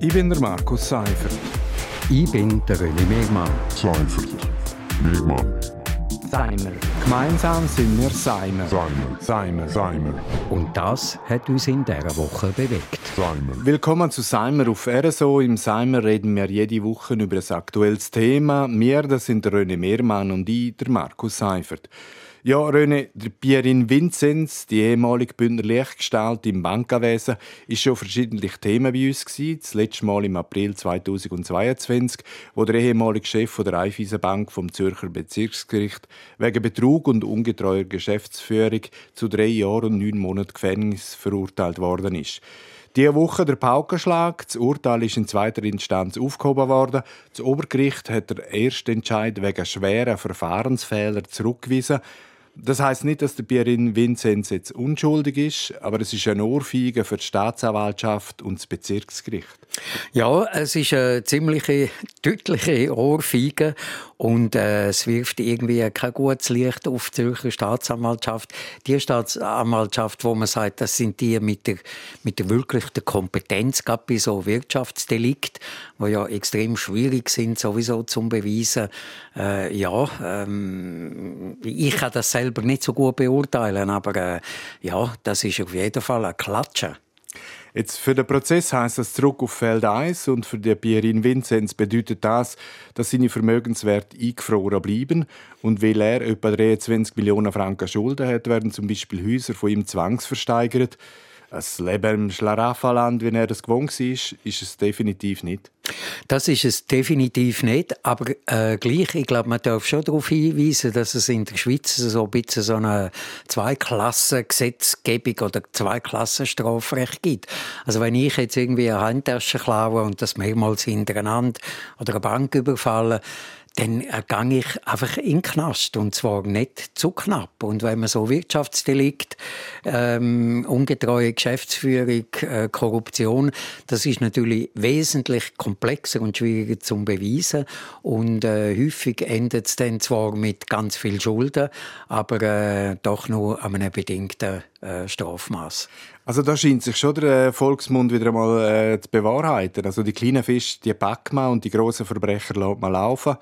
Ich bin der Markus Seifert. Ich bin der René Megmann. Seifert. Megmann. Seimer. Gemeinsam sind wir Seimer. Seimer. Seimer. Seimer. Und das hat uns in dieser Woche bewegt. Seimer. Willkommen zu Seimer auf RSO. Im Seimer reden wir jede Woche über ein aktuelles Thema. Wir, das sind der René Mehrmann und ich, der Markus Seifert. Ja, René, der Pierin Vinzenz, die ehemalige Bündner Lichtgestalt im Bankenwesen, ist schon verschiedentlich Thema bei uns gewesen. Das letzte Mal im April 2022, wo der ehemalige Chef der Raiffeisenbank vom Zürcher Bezirksgericht wegen Betrug und ungetreuer Geschäftsführung zu drei Jahren und neun Monaten Gefängnis verurteilt worden ist. Diese Woche der Paukenschlag. Das Urteil ist in zweiter Instanz aufgehoben worden. Das Obergericht hat den ersten Entscheid wegen schwerer Verfahrensfehler zurückgewiesen. Das heißt nicht, dass der Pierin Vinzenz jetzt unschuldig ist, aber es ist eine Ohrfeige für die Staatsanwaltschaft und das Bezirksgericht. Ja, es ist eine ziemliche deutliche Ohrfeige und äh, es wirft irgendwie kein gutes Licht auf die Zürcher Staatsanwaltschaft. Die Staatsanwaltschaft, wo man sagt, das sind die mit der, mit der wirklich Kompetenz gehabt bei so Wirtschaftsdelikt, wo ja extrem schwierig sind sowieso zum beweisen. Äh, ja, ähm, ich kann das selber nicht so gut beurteilen, aber äh, ja, das ist auf jeden Fall ein Klatschen. Jetzt für den Prozess heißt das zurück auf Feld 1 und für die Pierin Vinzenz bedeutet das, dass seine Vermögenswerte eingefroren bleiben und weil er etwa 23 Millionen Franken Schulden hat, werden zum Beispiel Häuser von ihm zwangsversteigert. Ein Leben im Schlaraffenland, wie er das gewohnt war, ist es definitiv nicht. Das ist es definitiv nicht, aber äh, gleich, ich glaube, man darf schon darauf hinweisen, dass es in der Schweiz so ein bisschen so eine Zweiklassengesetzgebung oder Zweiklassenstrafrecht gibt. Also wenn ich jetzt irgendwie eine Handtasche klaue und das mehrmals hintereinander oder eine Bank überfalle, dann gehe ich einfach in den Knast. Und zwar nicht zu knapp. Und wenn man so Wirtschaftsdelikt, ähm, ungetreue Geschäftsführung, äh, Korruption, das ist natürlich wesentlich komplexer und schwieriger zu beweisen. Und äh, häufig endet es dann zwar mit ganz viel Schulden, aber äh, doch nur an einem bedingten äh, Strafmaß. Also da scheint sich schon der äh, Volksmund wieder einmal äh, zu bewahrheiten. Also die kleinen Fische, die packt man und die großen Verbrecher lässt man laufen.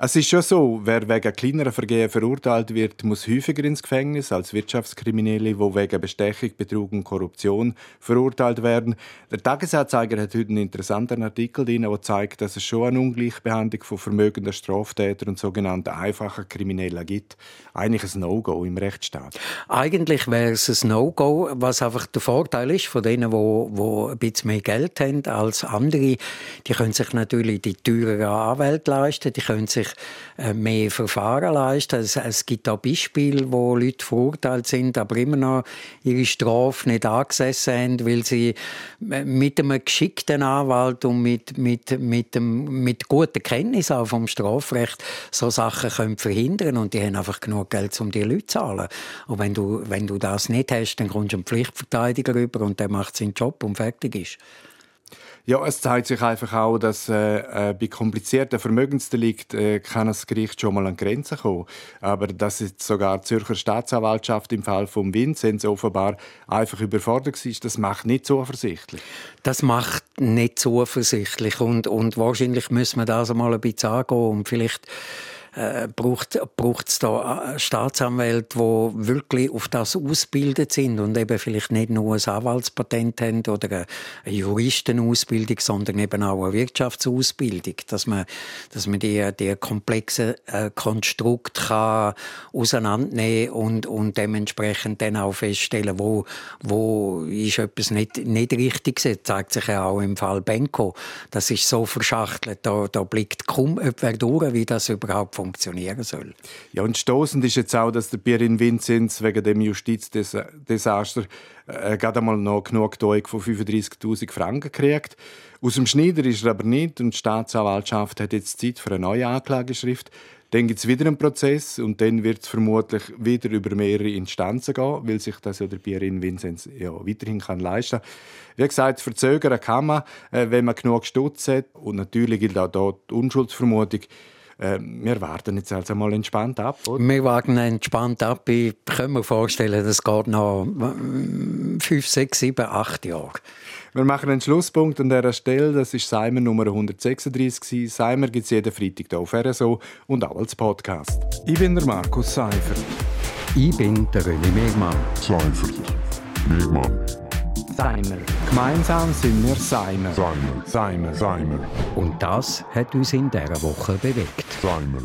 Es ist schon so, wer wegen kleinerer Vergehen verurteilt wird, muss häufiger ins Gefängnis als Wirtschaftskriminelle, die wegen Bestechung, Betrug und Korruption verurteilt werden. Der Tagesanzeiger hat heute einen interessanten Artikel drin, der zeigt, dass es schon eine Ungleichbehandlung von vermögenden Straftätern und sogenannten einfachen Kriminellen gibt. Eigentlich ein No-Go im Rechtsstaat. Eigentlich wäre es ein No-Go, was einfach der Vorteil ist von denen, die, ein bisschen mehr Geld haben als andere. Die können sich natürlich die teureren Anwälte leisten, die können sich äh, mehr Verfahren leisten. Es, es gibt auch Beispiele, wo Leute verurteilt sind, aber immer noch ihre Strafe nicht angesessen haben, weil sie äh, mit einem geschickten Anwalt und mit, mit, mit, dem, mit guter Kenntnis auch vom Strafrecht so Sachen können verhindern und die haben einfach genug Geld, um die Leute zu zahlen. Und wenn du, wenn du das nicht hast, dann kommst du einen Pflichtverteidiger rüber und der macht seinen Job und fertig ist. Ja, es zeigt sich einfach auch, dass äh, äh, bei komplizierten Vermögensdelikten äh, kann das Gericht schon mal an Grenzen kommen. Aber dass jetzt sogar die Zürcher Staatsanwaltschaft im Fall von Vinzenz offenbar einfach überfordert ist, das macht nicht zuversichtlich. Das macht nicht zuversichtlich und, und wahrscheinlich müssen wir das einmal ein bisschen angehen und vielleicht äh, braucht es da Staatsanwälte, die wirklich auf das ausgebildet sind und eben vielleicht nicht nur ein Anwaltspatent haben oder eine Juristenausbildung, sondern eben auch eine Wirtschaftsausbildung, dass man, dass man die, die komplexen äh, Konstrukte kann auseinandernehmen und, und dementsprechend dann auch feststellen, wo, wo ist etwas nicht, nicht richtig ist. Das zeigt sich ja auch im Fall Benko. Das ist so verschachtelt, da, da blickt kaum jemand durch, wie das überhaupt funktioniert funktionieren soll. Ja, und stoßend ist jetzt auch, dass der Pierin Vinzenz wegen dem Justizdesaster äh, gerade einmal noch genug von 35.000 Franken kriegt. Aus dem Schneider ist er aber nicht und die Staatsanwaltschaft hat jetzt Zeit für eine neue Anklageschrift. Dann gibt es wieder einen Prozess und dann wird es vermutlich wieder über mehrere Instanzen gehen, weil sich das ja der Pierin Vinzenz ja weiterhin kann leisten kann. Wie gesagt, verzögern kann man, äh, wenn man genug Stutz hat. Und natürlich gilt auch dort die Unschuldsvermutung. Äh, wir warten jetzt also mal entspannt ab, oder? Wir warten entspannt ab. Ich kann mir vorstellen, das geht noch äh, fünf, sechs, sieben, acht Jahre. Wir machen einen Schlusspunkt an dieser Stelle. Das ist Seimer Nummer 136. Seimer gibt es jeden Freitag hier auf RSO und auch als Podcast. Ich bin der Markus Seifert. Ich bin der René Megmann. Seifert. Megmann. Seimer. Gemeinsam sind wir Seimer. Seimer. Seimer. Seimer. Und das hat uns in dieser Woche bewegt. Seimer.